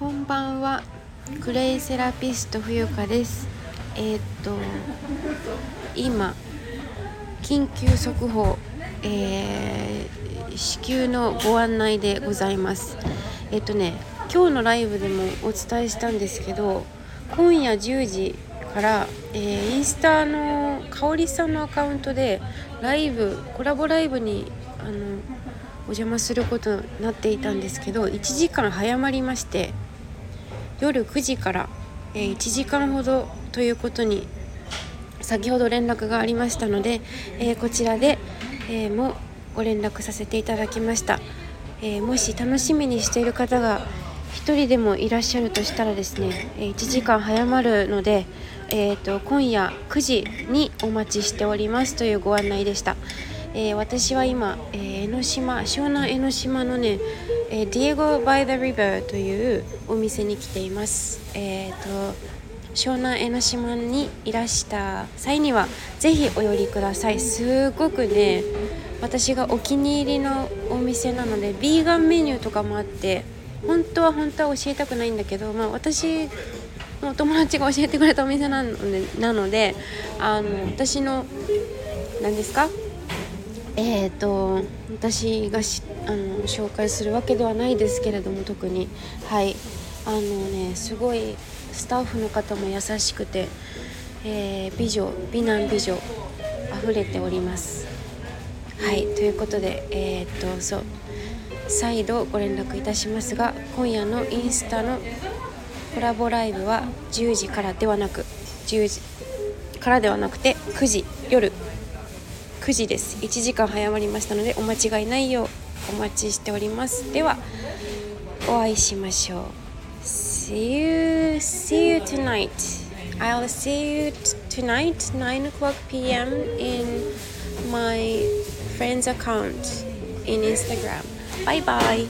こんばんは。クレイセラピスト冬香です。えー、っと今緊急速報、えー、子宮のご案内でございます。えー、っとね今日のライブでもお伝えしたんですけど今夜10時から、えー、インスタの香里さんのアカウントでライブコラボライブにあのお邪魔することになっていたんですけど1時間早まりまして夜9時から、え、1時間ほどということに先ほど連絡がありましたので、え、こちらで、え、もご連絡させていただきました、えもし楽しみにしている方が1人でもいらっしゃるとしたらですね1時間早まるので、えーと今夜9時にお待ちしておりますというご案内でした。えー、私は今、えー、江ノ島湘南江ノ島のね、えー、 Diego by the River というお店に来ています。えーと、湘南江ノ島にいらした際にはぜひお寄りくださいすごくね私がお気に入りのお店なのでビーガンメニューとかもあって本当は本当は教えたくないんだけど、まあ、私の友達が教えてくれたお店なのでなのであの私の何ですか？えーと、私がしあの紹介するわけではないですけれども特に。はい。あのねすごいスタッフの方も優しくて、えー、美女美男美女溢れております。はい。ということでえっ、ー、とそう。再度ご連絡いたしますが今夜のインスタのコラボライブは10時からではなく10時からではなくて9時夜。9時です1時間早まりましたのでお間違いないようお待ちしておりますではお会いしましょう See you see you tonight I'll see you tonight 9 o'clock p.m. in my friend's account in Instagram bye bye